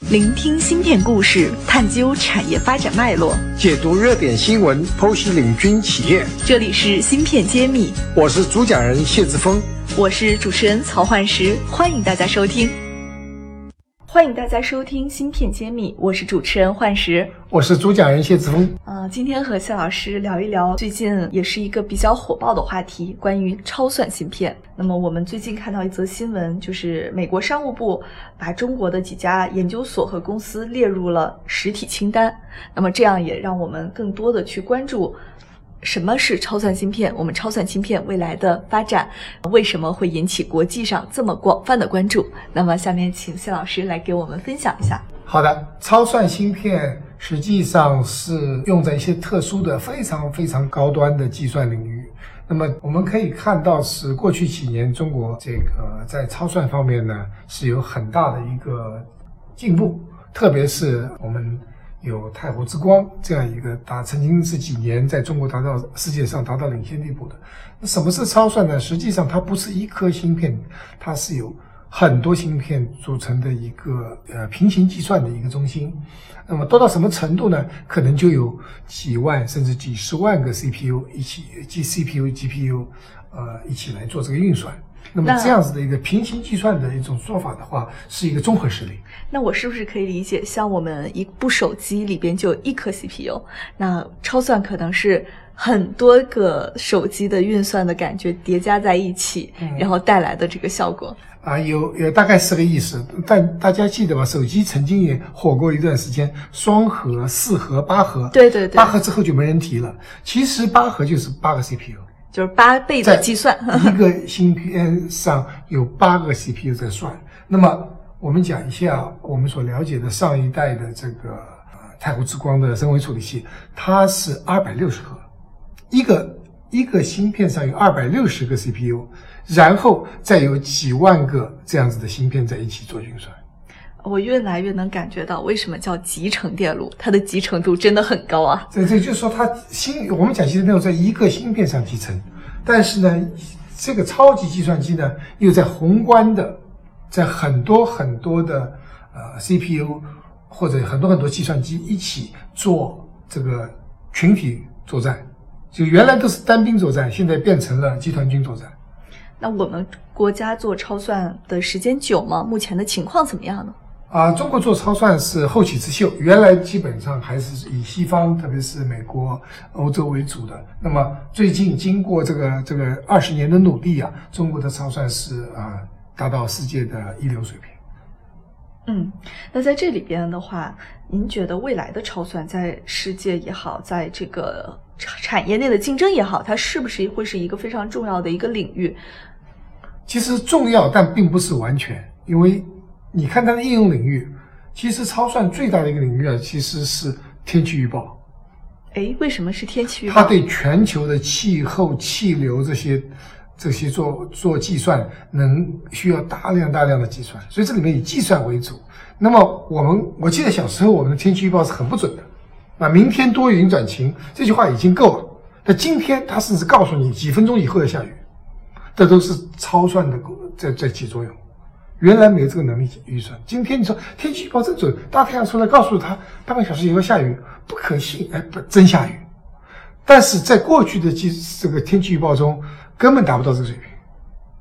聆听芯片故事，探究产业发展脉络，解读热点新闻，剖析领军企业。这里是芯片揭秘，我是主讲人谢志峰，我是主持人曹焕石，欢迎大家收听。欢迎大家收听《芯片揭秘》，我是主持人幻石，我是主讲人谢子峰。呃，今天和谢老师聊一聊最近也是一个比较火爆的话题，关于超算芯片。那么我们最近看到一则新闻，就是美国商务部把中国的几家研究所和公司列入了实体清单。那么这样也让我们更多的去关注。什么是超算芯片？我们超算芯片未来的发展为什么会引起国际上这么广泛的关注？那么下面请谢老师来给我们分享一下。好的，超算芯片实际上是用在一些特殊的、非常非常高端的计算领域。那么我们可以看到，是过去几年中国这个在超算方面呢是有很大的一个进步，特别是我们。有太湖之光这样一个达，曾经是几年在中国达到世界上达到领先地步的。那什么是超算呢？实际上它不是一颗芯片，它是有很多芯片组成的一个呃平行计算的一个中心。那么多到什么程度呢？可能就有几万甚至几十万个 CPU 一起，G CPU、GPU，呃一起来做这个运算。那么这样子的一个平行计算的一种做法的话，是一个综合实力。那我是不是可以理解，像我们一部手机里边就有一颗 CPU，那超算可能是很多个手机的运算的感觉叠加在一起，然后带来的这个效果啊，有有大概是个意思。但大家记得吧？手机曾经也火过一段时间，双核、四核、八核。对对对。八核之后就没人提了。其实八核就是八个 CPU。就是八倍的计算，一个芯片上有八个 CPU 在算。那么我们讲一下我们所了解的上一代的这个呃太湖之光的声微处理器，它是二百六十核，一个一个芯片上有二百六十个 CPU，然后再有几万个这样子的芯片在一起做运算。我越来越能感觉到为什么叫集成电路，它的集成度真的很高啊！这这就是说，它芯我们讲集成电路在一个芯片上集成，但是呢，这个超级计算机呢又在宏观的，在很多很多的呃 CPU 或者很多很多计算机一起做这个群体作战，就原来都是单兵作战，现在变成了集团军作战。那我们国家做超算的时间久吗？目前的情况怎么样呢？啊，中国做超算是后起之秀，原来基本上还是以西方，特别是美国、欧洲为主的。那么最近经过这个这个二十年的努力啊，中国的超算是啊达到世界的一流水平。嗯，那在这里边的话，您觉得未来的超算在世界也好，在这个产业内的竞争也好，它是不是会是一个非常重要的一个领域？其实重要，但并不是完全，因为。你看它的应用领域，其实超算最大的一个领域啊，其实是天气预报。哎，为什么是天气预报？它对全球的气候、气流这些这些做做计算，能需要大量大量的计算，所以这里面以计算为主。那么我们我记得小时候我们的天气预报是很不准的，啊，明天多云转晴这句话已经够了。但今天它甚至告诉你几分钟以后要下雨，这都是超算的在在起作用。原来没有这个能力预算。今天你说天气预报真准，大太阳出来告诉他半个小时以后下雨，不可信。哎，不真下雨。但是在过去的计这个天气预报中，根本达不到这个水平。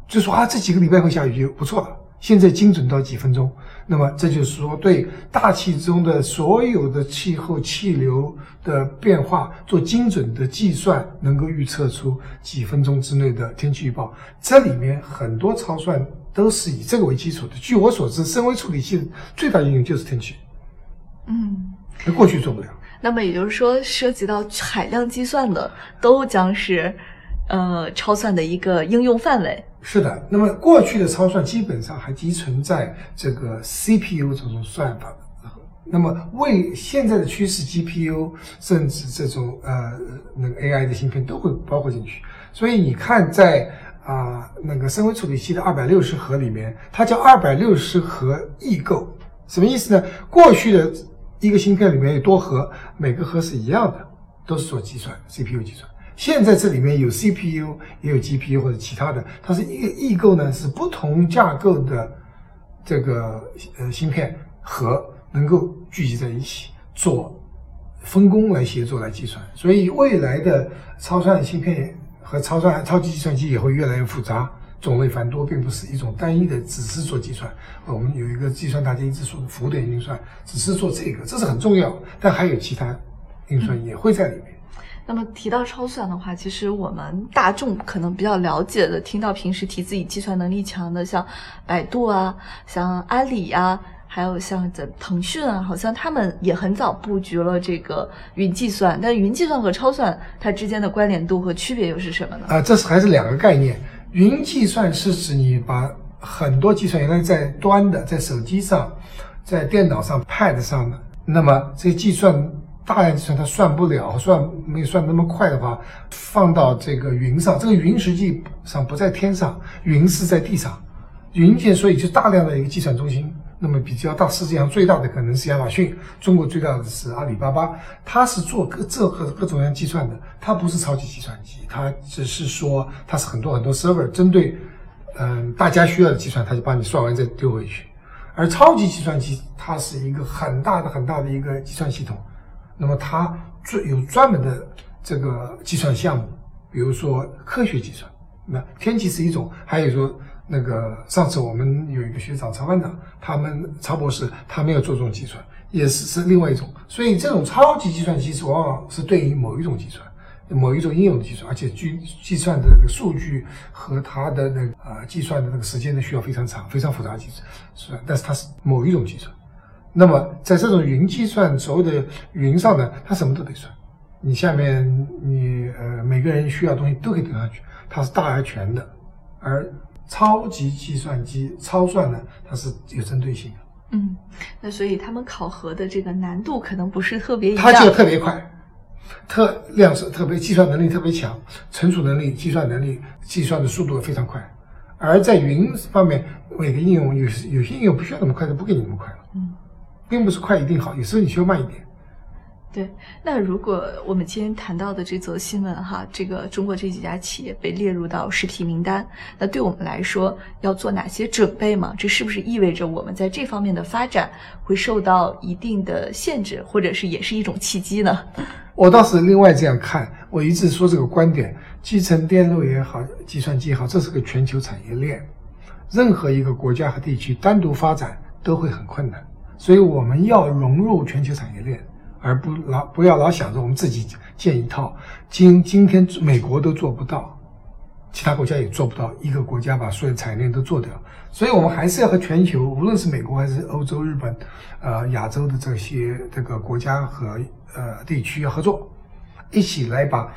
就说啊，这几个礼拜会下雨就不错了。现在精准到几分钟，那么这就是说对大气中的所有的气候气流的变化做精准的计算，能够预测出几分钟之内的天气预报。这里面很多超算。都是以这个为基础的。据我所知，声微处理器最大应用就是天气。嗯，那过去做不了。那么也就是说，涉及到海量计算的，都将是呃超算的一个应用范围。是的。那么过去的超算基本上还集存在这个 CPU 这种算法的。那么为现在的趋势，GPU 甚至这种呃那个 AI 的芯片都会包括进去。所以你看在。啊，那个声微处理器的二百六十核里面，它叫二百六十核异构，什么意思呢？过去的一个芯片里面有多核，每个核是一样的，都是做计算，CPU 计算。现在这里面有 CPU，也有 GPU 或者其他的，它是一个异构呢，是不同架构的这个呃芯片核能够聚集在一起做分工来协作来计算。所以未来的超算芯片和超算超级计算机也会越来越复杂。种类繁多，并不是一种单一的，只是做计算。我们有一个计算大家一直说的浮点运算，只是做这个，这是很重要。但还有其他运算也会在里面。那么提到超算的话，其实我们大众可能比较了解的，听到平时提自己计算能力强的，像百度啊，像阿里呀，还有像在腾讯啊，好像他们也很早布局了这个云计算。但云计算和超算它之间的关联度和区别又是什么呢？啊，这是还是两个概念。云计算是指你把很多计算原来在端的，在手机上、在电脑上、Pad 上的，那么这些计算大量计算它算不了，算没有算那么快的话，放到这个云上。这个云实际上不在天上，云是在地上。云界所以就大量的一个计算中心。那么比较大，世界上最大的可能是亚马逊，中国最大的是阿里巴巴，它是做各这各各种各样计算的，它不是超级计算机，它只是说它是很多很多 server，针对嗯大家需要的计算，它就帮你算完再丢回去。而超级计算机它是一个很大的很大的一个计算系统，那么它专有专门的这个计算项目，比如说科学计算，那天气是一种，还有说。那个上次我们有一个学长曹班长，他们曹博士，他没有做这种计算，也是是另外一种。所以这种超级计算机是往往是对于某一种计算、某一种应用的计算，而且计计算的那个数据和它的那个啊计算的那个时间呢需要非常长、非常复杂的计算，但是它是某一种计算。那么在这种云计算所谓的云上呢，它什么都得算。你下面你呃每个人需要东西都可以登上去，它是大而全的，而。超级计算机超算呢，它是有针对性的。嗯，那所以他们考核的这个难度可能不是特别一样。它就特别快，特量是特别计算能力特别强，存储能力、计算能力、计算的速度非常快。而在云方面，每个应用有有些应用不需要那么快，就不给你那么快了。嗯，并不是快一定好，有时候你需要慢一点。对，那如果我们今天谈到的这则新闻哈，这个中国这几家企业被列入到实体名单，那对我们来说要做哪些准备吗？这是不是意味着我们在这方面的发展会受到一定的限制，或者是也是一种契机呢？我倒是另外这样看，我一直说这个观点：，集成电路也好，计算机也好，这是个全球产业链，任何一个国家和地区单独发展都会很困难，所以我们要融入全球产业链。而不老不要老想着我们自己建一套，今今天美国都做不到，其他国家也做不到，一个国家把所有产业链都做掉，所以我们还是要和全球，无论是美国还是欧洲、日本，呃，亚洲的这些这个国家和呃地区要合作，一起来把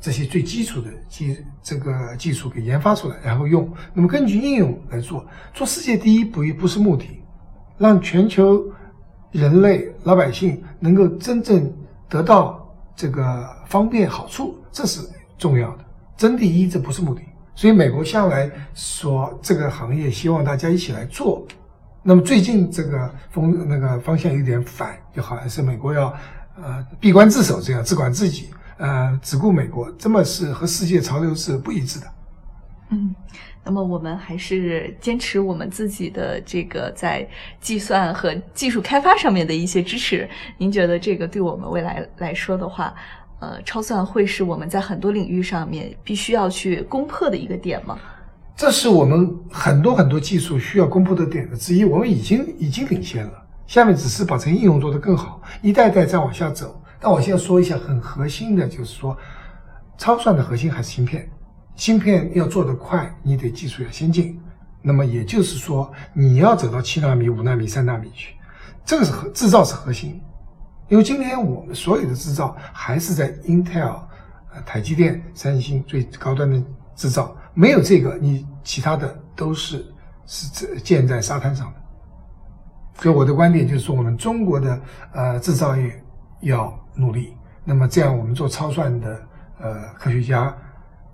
这些最基础的技这个技术给研发出来，然后用。那么根据应用来做，做世界第一不一不是目的，让全球。人类老百姓能够真正得到这个方便好处，这是重要的。争第一，这不是目的。所以美国向来说这个行业希望大家一起来做。那么最近这个风那个方向有点反，就好像是美国要呃闭关自守这样，只管自己，呃只顾美国，这么是和世界潮流是不一致的。嗯。那么我们还是坚持我们自己的这个在计算和技术开发上面的一些支持。您觉得这个对我们未来来说的话，呃，超算会是我们在很多领域上面必须要去攻破的一个点吗？这是我们很多很多技术需要攻破的点的之一。我们已经已经领先了，下面只是把这应用做得更好，一代代再往下走。但我现在说一下很核心的，就是说，超算的核心还是芯片。芯片要做得快，你得技术要先进。那么也就是说，你要走到七纳米、五纳米、三纳米去，这个是核制造是核心。因为今天我们所有的制造还是在 Intel、呃台积电、三星最高端的制造，没有这个，你其他的都是是建在沙滩上的。所以我的观点就是说，我们中国的呃制造业要努力。那么这样，我们做超算的呃科学家。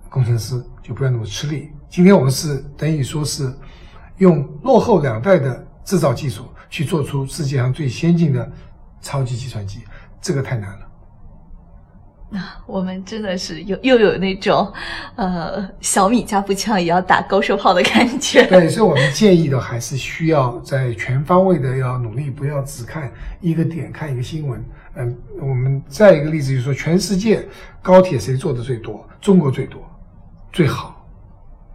工程师就不要那么吃力。今天我们是等于说是用落后两代的制造技术去做出世界上最先进的超级计算机，这个太难了。那，我们真的是有又有那种，呃，小米加步枪也要打高射炮的感觉。对，所以我们建议的还是需要在全方位的要努力，不要只看一个点，看一个新闻。嗯，我们再一个例子就是说，全世界高铁谁做的最多？中国最多，最好，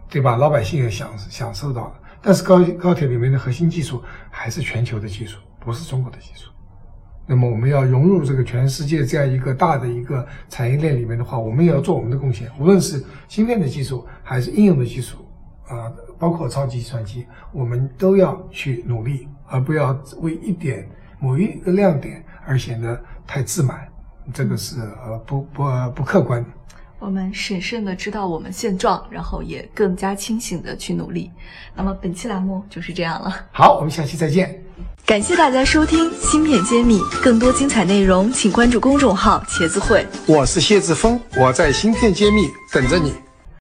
对吧？老百姓也享享受到了。但是高高铁里面的核心技术还是全球的技术，不是中国的技术。那么我们要融入这个全世界这样一个大的一个产业链里面的话，我们也要做我们的贡献，无论是芯片的技术还是应用的技术，啊，包括超级计算机，我们都要去努力，而不要为一点某一个亮点而显得太自满，这个是呃不不不客观的。我们审慎的知道我们现状，然后也更加清醒的去努力。那么本期栏目就是这样了。好，我们下期再见。感谢大家收听《芯片揭秘》，更多精彩内容请关注公众号“茄子会”。我是谢志峰，我在芯片揭秘等着你。